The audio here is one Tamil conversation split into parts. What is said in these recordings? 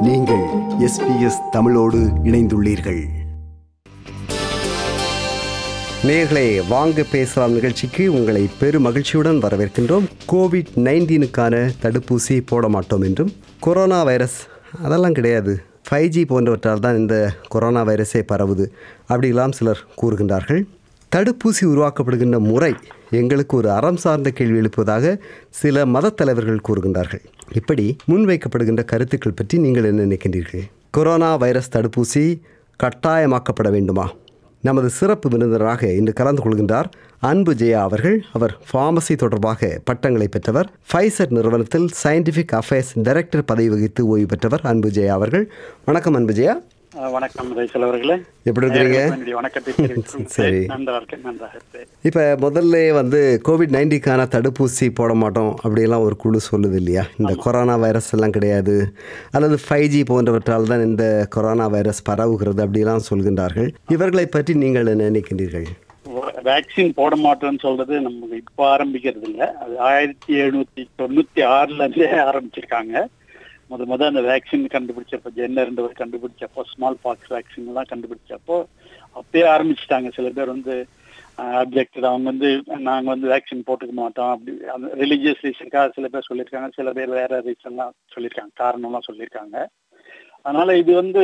நீங்கள் எஸ்பிஎஸ் தமிழோடு இணைந்துள்ளீர்கள். நேர்களை வாங்க பேசலாம் நிகழ்ச்சிக்கு உங்களை பெரும் மகிழ்ச்சியுடன் வரவேற்கின்றோம். கோவிட் நைன்டீனுக்கான தடுப்பூசி போட மாட்டோம் என்றும் கொரோனா வைரஸ் அதெல்லாம் கிடையாது. ஃபைவ் ஜி போன்றவற்றால் தான் இந்த கொரோனா வைரஸே பரவுது அப்படிலாம் சிலர் கூறுகின்றார்கள். தடுப்பூசி உருவாக்கப்படுகின்ற முறை எங்களுக்கு ஒரு அறம் சார்ந்த கேள்வி எழுப்புவதாக சில மதத்தலைவர்கள் கூறுகின்றார்கள். இப்படி முன்வைக்கப்படுகின்ற கருத்துக்கள் பற்றி நீங்கள் என்ன நினைக்கின்றீர்கள்? கொரோனா வைரஸ் தடுப்பூசி கட்டாயமாக்கப்பட வேண்டுமா? நமது சிறப்பு விருந்தினராக இன்று கலந்து கொள்கின்றார் அன்பு ஜெயா அவர்கள். அவர் ஃபார்மசி தொடர்பாக பட்டங்களை பெற்றவர். ஃபைசர் நிறுவனத்தில் சயின்டிஃபிக் அஃபேர்ஸ் டைரக்டர் பதவி வகித்து ஓய்வு பெற்றவர் அன்பு ஜெயா அவர்கள். வணக்கம் அன்பு ஜெயா. வணக்கம் ரைசல் அவர்களே. எப்படி இருக்கிறீங்க? வணக்கத்தை சரி. இப்போ முதல்ல வந்து கோவிட் நைன்டீன்கான தடுப்பூசி போட மாட்டோம் அப்படியெல்லாம் ஒரு குழு சொல்லுது இல்லையா? இந்த கொரோனா வைரஸ் எல்லாம் கிடையாது. அல்லது ஃபைவ் ஜி போன்றவற்றால் தான் இந்த கொரோனா வைரஸ் பரவுகிறது அப்படிலாம் சொல்கின்றார்கள். இவர்களை பற்றி நீங்கள் என்ன நினைக்கின்றீர்கள்? வேக்சின் போட மாட்டோம்னு சொல்றது நமக்கு இப்ப ஆரம்பிக்கிறது இல்ல அது ஆயிரத்தி எழுநூத்தி தொண்ணூத்தி ஆறுல இருந்தே ஆரம்பிச்சிருக்காங்க. முத முத அந்த வேக்சின் கண்டுபிடிச்சப்போ ஜென்ன ரெண்டு பேர் கண்டுபிடிச்சப்போ ஸ்மால் பாக்ஸ் வேக்சின் எல்லாம் கண்டுபிடிச்சப்போ அப்பயே ஆரம்பிச்சிட்டாங்க. சில பேர் வந்து அப்ஜெக்டட் அவங்க வந்து நாங்கள் வந்து வேக்சின் போட்டுக்க மாட்டோம். அப்படி அந்த ரிலீஜியஸ் ரீசனுக்காக சில பேர் சொல்லியிருக்காங்க. சில பேர் வேற ரீசன்லாம் சொல்லியிருக்காங்க. காரணம்லாம் சொல்லியிருக்காங்க. அதனால இது வந்து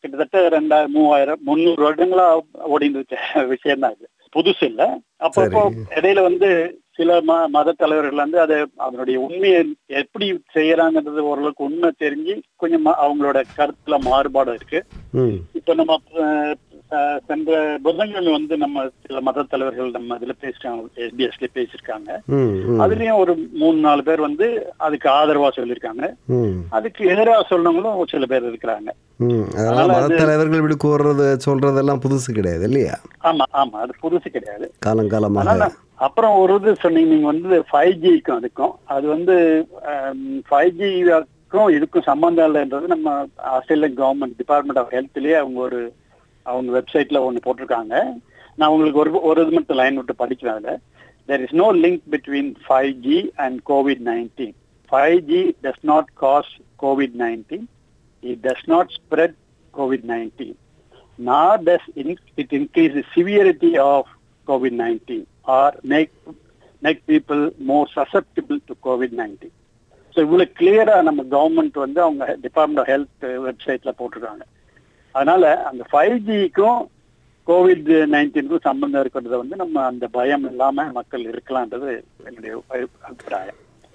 கிட்டத்தட்ட ரெண்டாயிரம் மூவாயிரம் முந்நூறு வருடங்களா ஓடிந்து விஷயம் தான் இது. புதுசு இல்ல. அப்பப்போ இடையில வந்து சில ம மத தலைவர்கள் வந்து அதை அதனுடைய உண்மையை எப்படி செய்யறாங்கன்றது ஓரளவுக்கு உண்மை தெரிஞ்சு கொஞ்சம் அவங்களோட கருத்துல மாறுபாடு இருக்கு. இப்ப நம்ம சென்ற புதன்கிழமை வந்து நம்ம சில மத தலைவர்கள் நம்ம இதுல பேசிட்டாங்க எஸ்பிஎஸ்ல பேசியிருக்காங்க. அதுலயும் ஒரு மூணு நாலு பேர் வந்து அதுக்கு ஆதரவா சொல்லியிருக்காங்க. அதுக்கு எதிராக சொன்னவங்களும் சில பேர் இருக்கிறாங்க. மத தலைவர்கள் இப்படி கூறுறது சொல்றதெல்லாம் புதுசு கிடையாது இல்லையா? ஆமா ஆமா அது புதுசு கிடையாது. காலங்காலமாக அதனால அப்புறம் ஒரு இது சொன்னீங்க நீங்க வந்து ஃபைவ் ஜிக்கும் அதுக்கும். அது வந்து ஃபைவ் ஜிக்கும் இதுக்கும் சம்பந்தம் இல்லைன்றது நம்ம ஆஸ்திரேலியன் கவர்மெண்ட் டிபார்ட்மெண்ட் ஆஃப் ஹெல்த்லயே அவங்க ஒரு அவங்க வெப்சைட்ல ஒன்று போட்டிருக்காங்க நான் உங்களுக்கு ஒரு ஒரு இது மட்டும் லைன் விட்டு படிக்கிறேன் அதில் there is no link between five G and COVID nineteen five G does not cause COVID nineteen it does not spread COVID nineteen nor does it increase the severity of COVID nineteen or make make people more susceptible to COVID nineteen so இவ்வளோ கிளியராக நம்ம கவர்மெண்ட் வந்து அவங்க டிபார்ட்மெண்ட் ஆஃப் ஹெல்த் வெப்சைட்ல போட்டிருக்காங்க அதனால அந்த ஃபைவ் ஜிக்கும் கோவிட் நைன்டீனுக்கும் சம்பந்தம் இருக்கிறத வந்து நம்ம அந்த பயம் இல்லாம மக்கள் இருக்கலான்றது என்னுடைய அபிப்பிராயம்.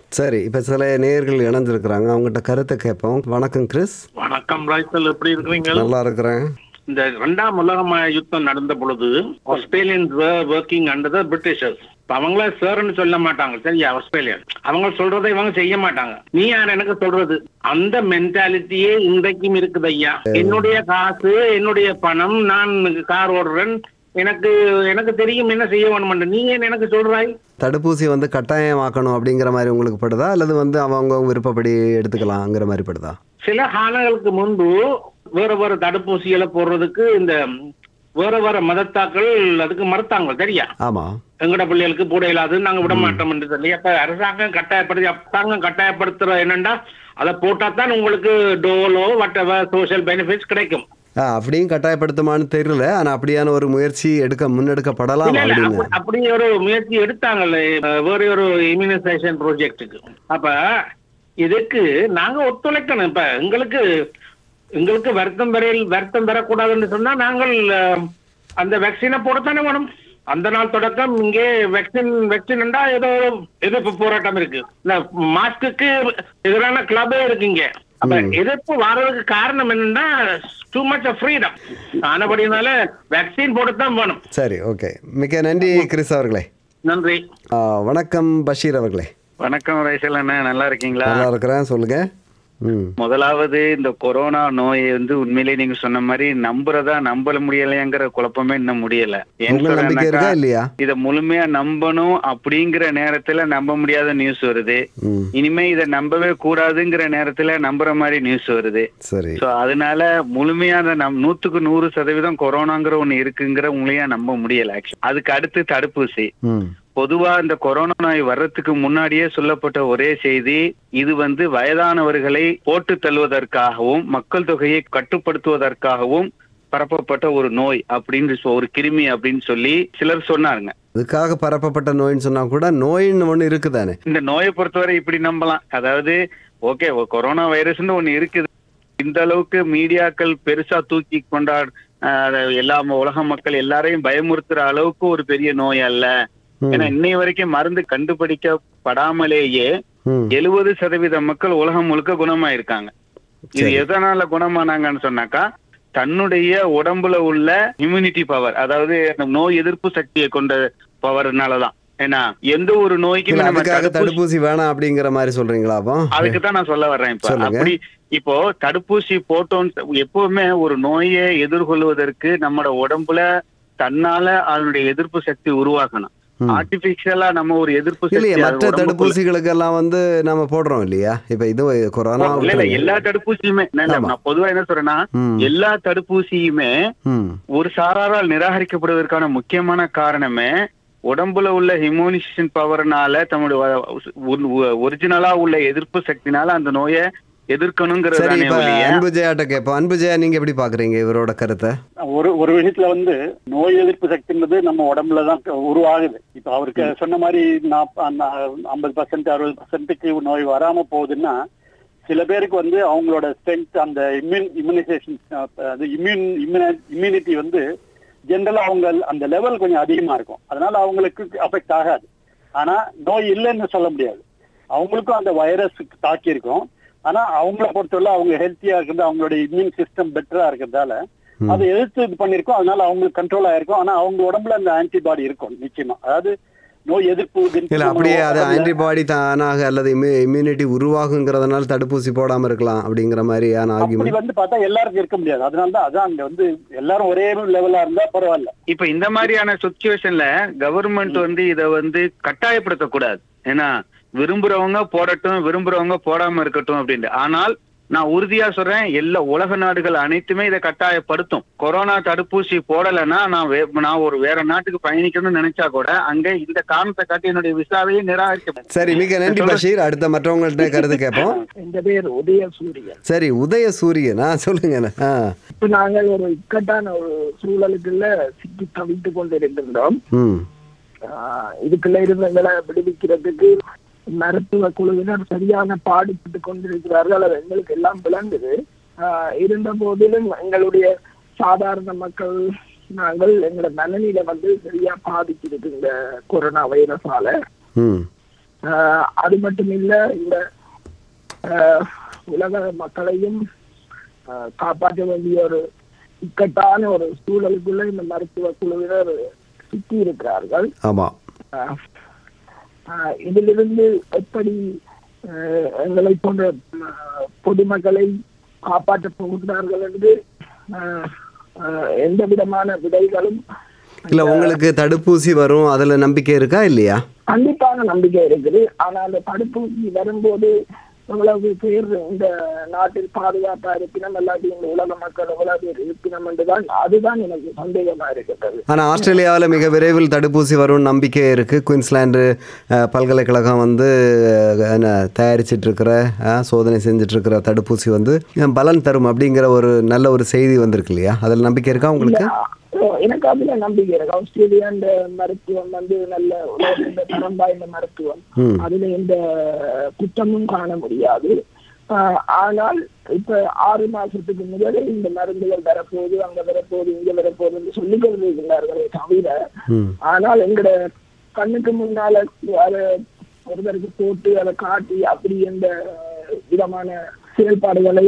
சரி இப்போ சில நேயர்கள் இணைஞ்சிருக்கிறாங்க அவங்ககிட்ட கருத்தை கேட்போம். வணக்கம் கிறிஸ் வணக்கம் ராய்சல். எப்படி இருக்கிறீங்க? நல்லா இருக்கிறேன். இந்த இரண்டாம் உலக ம- யுத்தம் நடந்த பொழுது Australians working under the Britishers அவங்கள சார்னு சொல்ல மாட்டாங்க சரியா ஆஸ்திரேலியன் அவங்க சொல்றதை இவங்க செய்ய மாட்டாங்க. நீ யார் எனக்கு சொல்றது? அந்த மென்டாலிட்டியே இன்றைக்கும் இருக்குது ஐயா. என்னுடைய காசு என்னுடைய பணம் நான் கார் ஓடுறேன். எனக்கு எனக்கு தெரியும் என்ன செய்ய வேணும் நீ ஏன் எனக்கு சொல்றாய்? தடுப்பூசி வந்து கட்டாயமாக்கணும் அப்படிங்கிற மாதிரி உங்களுக்கு படுதா? அல்லது வந்து அவங்க விருப்பப்படி எடுத்துக்கலாங்கிற மாதிரி படுதா? சில காலங்களுக்கு முன்பு வேற வேற தடுப்பூசிகளை போடுறதுக்கு இந்த வேற வேற மதத்தாக்கள் அதுக்கு மறுத்தாங்க சரியா? ஆமாம் எங்கட பிள்ளைகளுக்கு போட இல்லாது நாங்க விட மாட்டோம் என்று சொல்லி அப்ப அரசாங்கம் கட்டாயப்படுத்தி அரசாங்கம் கட்டாயப்படுத்துற என்னண்டா அதை போட்டா தான் உங்களுக்கு டோலோ வட்டவர் சோஷியல் பெனிஃபிட்ஸ் கிடைக்கும். அப்படியும் கட்டாயப்படுத்துமான்னு தெரியல. ஆனால் அப்படியான ஒரு முயற்சி எடுக்க முன்னெடுக்கப்படலாம் அப்படின்னு. அப்படி- ஒரு முயற்சி எடுத்தாங்கல்ல வேற ஒரு இம்யூனைசேஷன் ப்ராஜெக்ட்டுக்கு அப்ப இதுக்கு நாங்க ஒத்துழைக்கணும். இப்ப எங்களுக்கு எங்களுக்கு வருத்தம் வரையில் வருத்தம் பெறக்கூடாதுன்னு சொன்னா நாங்கள் அந்த வேக்சினை போடத்தானே வேணும். அந்த நாள் தொடக்கம் இங்கே வேக்சின் வேக்சின் ஏதோ எதிர்ப்பு போராட்டம் இருக்கு. இந்த மாஸ்க்கு எதிரான கிளப்பே இருக்கு இங்க. அப்ப எதிர்ப்பு வர்றதுக்கு காரணம் என்னன்னா டூ மச் ஆஃப் ஃப்ரீடம் ஆனபடினால வேக்சின் போடத்தான் வேணும். சரி ஓகே மிக்க நன்றி கிறிஸ் அவர்களே. நன்றி. வணக்கம் பஷீர் அவர்களே. வணக்கம் ரைசல் அண்ணா. நல்லா இருக்கீங்களா? நல்லா இருக்கிறேன் சொல்லுங்க. முதலாவது இந்த கொரோனா நோயை வந்து உண்மையிலேயே நீங்க சொன்ன மாதிரி நம்புறதா நம்பல முடியலையாங்கிற குழப்பமே இன்னும் முடியல. இத முழுமையா நம்பணும் அப்படிங்கிற நேரத்துல நம்ப முடியாத நியூஸ் வருது. இனிமே இத நம்பவே கூடாதுங்கிற நேரத்துல நம்புற மாதிரி நியூஸ் வருது. சோ அதனால முழுமையான நம் நூத்துக்கு நூறு சதவீதம் கொரோனாங்கிற ஒண்ணு இருக்குங்கிற உங்களையா நம்ப முடியல ஆக்சுவலி அதுக்கு அடுத்து தடுப்பூசி. பொதுவா இந்த கொரோனா நோய் வர்றதுக்கு முன்னாடியே சொல்லப்பட்ட ஒரே செய்தி இது வந்து வயதானவர்களை போட்டு தள்ளுவதற்காகவும் மக்கள் தொகையை கட்டுப்படுத்துவதற்காகவும் பரப்பப்பட்ட ஒரு நோய் அப்படின்னு ஒரு கிருமி அப்படின்னு சொல்லி சிலர் சொன்னாருங்க. அதுக்காக பரப்பப்பட்ட நோயின்னு சொன்னா கூட நோயின்னு ஒண்ணு இருக்குதானே? இந்த நோயை பொறுத்தவரை இப்படி நம்பலாம். அதாவது ஓகே கொரோனா வைரஸ்னு ஒண்ணு இருக்குது. இந்த அளவுக்கு மீடியாக்கள் பெருசா தூக்கி கொண்டாட எல்லா உலக மக்கள் எல்லாரையும் பயமுறுத்துற அளவுக்கு ஒரு பெரிய நோய் அல்ல. ஏன்னா இன்னை வரைக்கும் மருந்து கண்டுபிடிக்கப்படாமலேயே. எழுபது சதவீத மக்கள் உலகம் முழுக்க குணமாயிருக்காங்க இது. எதனால குணமானாங்கன்னு சொன்னாக்கா தன்னுடைய உடம்புல உள்ள இம்யூனிட்டி பவர் அதாவது நோய் எதிர்ப்பு சக்தியை கொண்ட பவர்னாலதான் ஏன்னா எந்த ஒரு நோய்க்குமே நம்ம தடுப்பூசி வேணாம் அப்படிங்கிற மாதிரி சொல்றீங்களா அதுக்கு தான் நான் சொல்ல வர்றேன் இப்ப. அப்படி இப்போ தடுப்பூசி போட்டோன்னு எப்பவுமே ஒரு நோயை எதிர்கொள்வதற்கு நம்மட உடம்புல தன்னால அதனுடைய எதிர்ப்பு சக்தி உருவாக்கணும். ஆர்டிபிஷியலா நம்ம ஒரு எதிர்ப்பு இல்லையே மற்ற தடுப்பூசிகளுக்கு எல்லாம் வந்து நம்ம போடுறோம் இல்லையா இப்ப இது கொரோனா இல்ல எல்லா தடுப்பூசியுமே. நான் பொதுவா என்ன சொல்றேன்னா. எல்லா தடுப்பூசியுமே ஒரு சாராரால் நிராகரிக்கப்படுவதற்கான முக்கியமான காரணமே உடம்புல உள்ள இம்யூனிசேஷன் பவர்னால தம்முடைய ஒரிஜினலா உள்ள எதிர்ப்பு சக்தினால அந்த நோயை எதிர்க்கணுங்கிறது அன்புஜயாட்ட கேட்போம் அன்புஜயா நீங்க எப்படி பாக்குறீங்க இவரோட கருத்தை? ஒரு ஒரு விஷயத்துல வந்து நோய் எதிர்ப்பு சக்தின்றது நம்ம உடம்புல தான் உருவாகுது. இப்ப அவருக்கு சொன்ன மாதிரி ஐம்பது பர்சன்ட் அறுபது பர்சன்ட்டுக்கு நோய் வராம போகுதுன்னா சில பேருக்கு வந்து அவங்களோட ஸ்ட்ரென்த் அந்த இம்யூன் இம்யூனைசேஷன் அது இம்யூன் இம்யூனிட்டி வந்து ஜென்ரலா அவங்க அந்த லெவல் கொஞ்சம் அதிகமா இருக்கும். அதனால அவங்களுக்கு அஃபெக்ட் ஆகாது. ஆனா நோய் இல்லைன்னு சொல்ல முடியாது. அவங்களுக்கும் அந்த வைரஸ் தாக்கி இருக்கும். ஆனா அவங்கள பொறுத்தவரை அவங்க ஹெல்த்தியா இருக்கிறது அவங்களோட இம்யூன் சிஸ்டம் பெட்டரா இருக்கிறதால அதை எதிர்த்து இது பண்ணிருக்கோம் அதனால அவங்களுக்கு கண்ட்ரோல் ஆயிருக்கும் ஆனா அவங்க உடம்புல அந்த ஆன்டிபாடி இருக்கும் நிச்சயமா. அதாவது நோய் எதிர்ப்பு இல்ல அப்படியே அது ஆன்டிபாடி தானாக அல்லது இம்யூனிட்டி உருவாகுங்கிறதுனால தடுப்பூசி போடாம இருக்கலாம் அப்படிங்கிற மாதிரியான அப்படி ஆர்குமெண்ட் வந்து பார்த்தா எல்லாருக்கும் இருக்க முடியாது. அதனால தான் அதான் அங்க வந்து எல்லாரும் ஒரே லெவலா இருந்தா பரவாயில்ல. இப்ப இந்த மாதிரியான சுச்சுவேஷன்ல கவர்மெண்ட் வந்து இத வந்து கட்டாயப்படுத்தக்கூடாது. ஏன்னா விரும்புறவங்க போடட்டும் விரும்புறவங்க போடாம இருக்கட்டும் அப்படின்ட்டு. ஆனால் நான் உறுதியா சொல்றேன் எல்லா உலக நாடுகள் அனைத்துமே இதை கட்டாயப்படுத்தும். கொரோனா தடுப்பூசி போடலைன்னா நான் நான் ஒரு வேற நாட்டுக்கு பயணிக்கணும்னு நினைச்சா கூட அங்க இந்த காரணத்தை காட்டி என்னுடைய விசாவையே நிராகரிக்க சரி மிக நன்றி பஷீர். அடுத்த மற்றவங்கள்ட்ட கருத்து கேட்போம். என் பேர் உதயசூரியன் சரி உதய சூரியன். ஆ சொல்லுங்க இப்ப நாங்கள் ஒரு இக்கட்டான ஒரு சூழலுக்குள்ள சிக்கி தவித்து கொண்டிருக்கின்றோம் ம். ஆஹ் இதுக்குள்ள இருந்து எங்களை விடுவிக்கிறதுக்கு மருத்துவ குழுவினர் சரியான பாடுபட்டு கொண்டிருக்கிறார்கள். அது எங்களுக்கு எல்லாம் விளங்குது. இருந்த போதிலும் எங்களுடைய சாதாரண மக்கள் நாங்கள் எங்களோட மனநிலை வந்து சரியா பாதிச்சிருக்கு இந்த கொரோனா வைரஸால. அது மட்டும் இல்ல இந்த உலக மக்களையும் காப்பாற்ற வேண்டிய ஒரு இக்கட்டான ஒரு சூழலுக்குள்ள இந்த மருத்துவ குழுவினர் சிக்கி இருக்கிறார்கள். ஆஹ் இதிலிருந்து எப்படி எங்களை போன்ற பொதுமக்களை காப்பாற்றப் போகிறார்கள் என்று எந்த விதமான விடைகளும் இல்ல உங்களுக்கு தடுப்பூசி வரும் அதுல நம்பிக்கை இருக்கா இல்லையா? கண்டிப்பான நம்பிக்கை இருக்குது. ஆனா அந்த தடுப்பூசி வரும்போது எவ்வளவு பேர் இந்த நாட்டில் பாதுகாப்பா இருப்பினம் இல்லாட்டி இந்த உலக மக்கள் எவ்வளவு பேர் இருப்பினம் என்றுதான் அதுதான் எனக்கு சந்தேகமா இருக்கிறது ஆனா ஆஸ்திரேலியாவில் மிக விரைவில் தடுப்பூசி வரும் நம்பிக்கை இருக்கு. குயின்ஸ்லாண்டு பல்கலைக்கழகம் வந்து தயாரிச்சிட்டு இருக்கிற சோதனை செஞ்சுட்டு இருக்கிற தடுப்பூசி வந்து பலன் தரும் அப்படிங்கிற ஒரு நல்ல ஒரு செய்தி வந்திருக்கு இல்லையா? அதில் நம்பிக்கை இருக்கா உங்களுக்கு? எனக்கு அதுல நம்பிக்கை இருக்கு. ஆஸ்திரேலியா இந்த மருத்துவம் வந்து நல்ல உலகத்தின் தரம் வாய்ந்த மருத்துவம். அதுல எந்த குற்றமும் காண முடியாது. ஆனால் இப்ப ஆறு மாசத்துக்கு முதலே இந்த மருந்துகள் வரப்போகுது அங்க வரப்போகுது இங்க வரப்போகுதுன்னு சொல்லிக் கொண்டிருக்கிறார்களே தவிர ஆனால் எங்கட கண்ணுக்கு முன்னால அதை ஒருத்தருக்கு போட்டு அதை காட்டி அப்படி எந்த விதமான செயல்பாடுகளை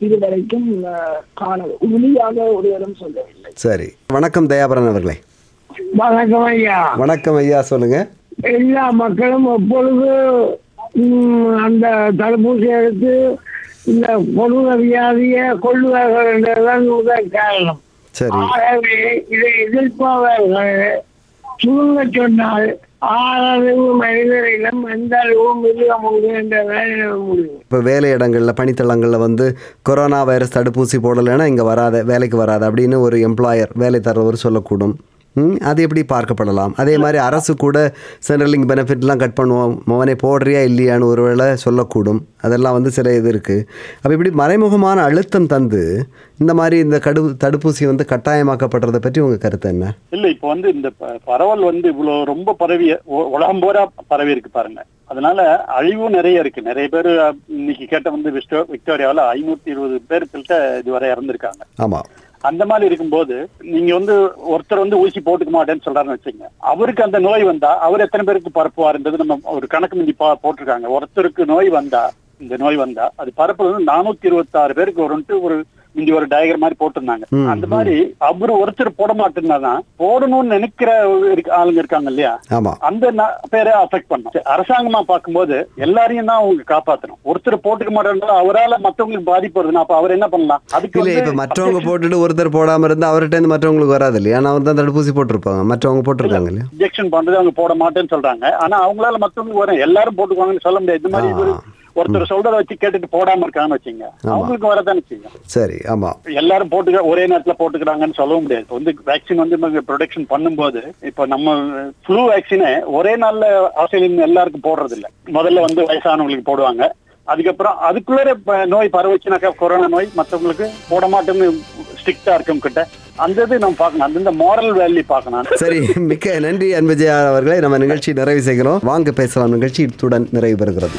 இதுவரைக்கும் ஆஹ், காண உறுதியாக ஒருவரும் சொல்லவில்லை. சரி. வணக்கம் தயாபரன் அவர்களே. வணக்கம் ஐயா. வணக்கம் ஐயா சொல்லுங்க. எல்லா மக்களும் எப்பொழுது அந்த தடுப்பூசி எடுத்து இந்த கொள்ளுத வியாதியை கொள்ளுவார்கள் என்றதுதான் முதல் காரணம். சரி. ஆகவே இதை எதிர்ப்பவர்கள் சுருங்க சொன்னால் இப்ப மனிதரிடம் முடியும் என்ற வேலை முடியும். இப்போ வேலை இடங்களில் பணித்தளங்களில் வந்து கொரோனா வைரஸ் தடுப்பூசி போடலைன்னா இங்கே வராத வேலைக்கு வராது அப்படின்னு ஒரு எம்ப்ளாயர் வேலை தரவர் சொல்லக்கூடும். அது எப்படி பார்க்கப்படலாம்? அதே மாதிரி அரசு கூட சென்ட்ரலிங் பெனிஃபிட்லாம் கட் பண்ணுவோம். மோவனே போடுறியா இல்லையான்னு ஒருவேளை சொல்லக்கூடும். அதெல்லாம் வந்து சில இது இருக்குது அப்போ இப்படி மறைமுகமான அழுத்தம் தந்து இந்த மாதிரி இந்த கடு தடுப்பூசி வந்து கட்டாயமாக்கப்படுறதை பற்றி உங்கள் கருத்து என்ன? இல்ல இப்ப வந்து இந்த பரவல் வந்து இவ்வளவு ரொம்ப பரவிய உலகம் பூரா பரவி இருக்கு பாருங்க. அதனால அழிவும் நிறைய இருக்கு. நிறைய பேர் இன்னைக்கு கேட்ட வந்து விக்டோரியாவில் ஐநூத்தி இருபது பேர் கிட்ட இதுவரை இறந்திருக்காங்க. ஆமாம் அந்த மாதிரி இருக்கும்போது நீங்க வந்து ஒருத்தர் வந்து ஊசி போட்டுக்க மாட்டேன்னு சொல்றாருன்னு வச்சுங்க அவருக்கு அந்த நோய் வந்தா அவர் எத்தனை பேருக்கு பரப்புவாருன்றது நம்ம ஒரு கணக்கு மிஞ்சி பா- போட்டிருக்காங்க. ஒருத்தருக்கு நோய் வந்தா இந்த நோய் வந்தா அது பரப்புறது நானூத்தி இருபத்தி ஆறு பேருக்கு வரும்ட்டு ஒரு மிஞ்சி ஒரு டயக்ராம் மாதிரி போட்டிருந்தாங்க. அந்த மாதிரி அவரு ஒருத்தர் போட மாட்டேன்னாதான் போடணும்னு நினைக்கிற ஆளுங்க இருக்காங்க இல்லையா? அந்த பேரை அஃபெக்ட் பண்ணும் அரசாங்கமா பார்க்கும்போது எல்லாரையும் தான் அவங்க காப்பாத்தணும். ஒருத்தர் போட்டுக்க மாட்டேன்னா அவரால மத்தவங்களுக்கு பாதிப்பு வருதுன்னா அப்ப அவர் என்ன பண்ணலாம்? அதுக்கு இல்லை இப்போ மற்றவங்க போட்டுட்டு ஒருத்தர் போடாமல் இருந்தால் அவர்கிட்ட இருந்து மற்றவங்களுக்கு வராது இல்லையா? நான் வந்து தடுப்பூசி போட்டிருப்பாங்க. மற்றவங்க போட்டிருக்காங்க இல்லையா? இன்ஜெக்ஷன் பண்றது அவங்க போட மாட்டேன்னு சொல்றாங்க. ஆனா அவங்களால மத்தவங்களுக்கு வரும். எல்லாரும் போட்டுக்குவாங்கன்னு சொல்ல முடியாது. இந்த மாதிரி ஒருத்தர் சொல்றத வச்சு கேட்டுட்டு போடாம இருக்காங்கன்னு வச்சுங்க அவங்களுக்கு வரதானே செய்யும். சரி ஆமாம் எல்லாரும் போட்டுக்க ஒரே நேரத்துல போட்டுக்கிறாங்கன்னு சொல்ல முடியாது. வந்து வேக்சின் வந்து ப்ரொடெக்ஷன் பண்ணும்போது இப்ப நம்ம ஃப்ளூ வேக்சினை ஒரே நாள்ல ஆஸ்திரேலியன் எல்லாருக்கும் போடுறது இல்ல முதல்ல வந்து வயசானவங்களுக்கு போடுவாங்க. அதுக்கப்புறம் அதுக்குள்ளே நோய் பரவச்சுனாக்கா கொரோனா நோய் மத்தவங்களுக்கு போட மாட்டேன்னு ஸ்ட்ரிக்டா இருக்கும் கிட்ட அந்த இது நம்ம பார்க்கணும். அந்த மாரல் வேல்யூ பார்க்கணும். சரி மிக்க நன்றி அன்பஜயா அவர்களை. நம்ம நிகழ்ச்சி நிறைவு செய்கிறோம். வாங்க பேசலாம். நிகழ்ச்சி இத்துடன் நிறைவு பெறுகிறது.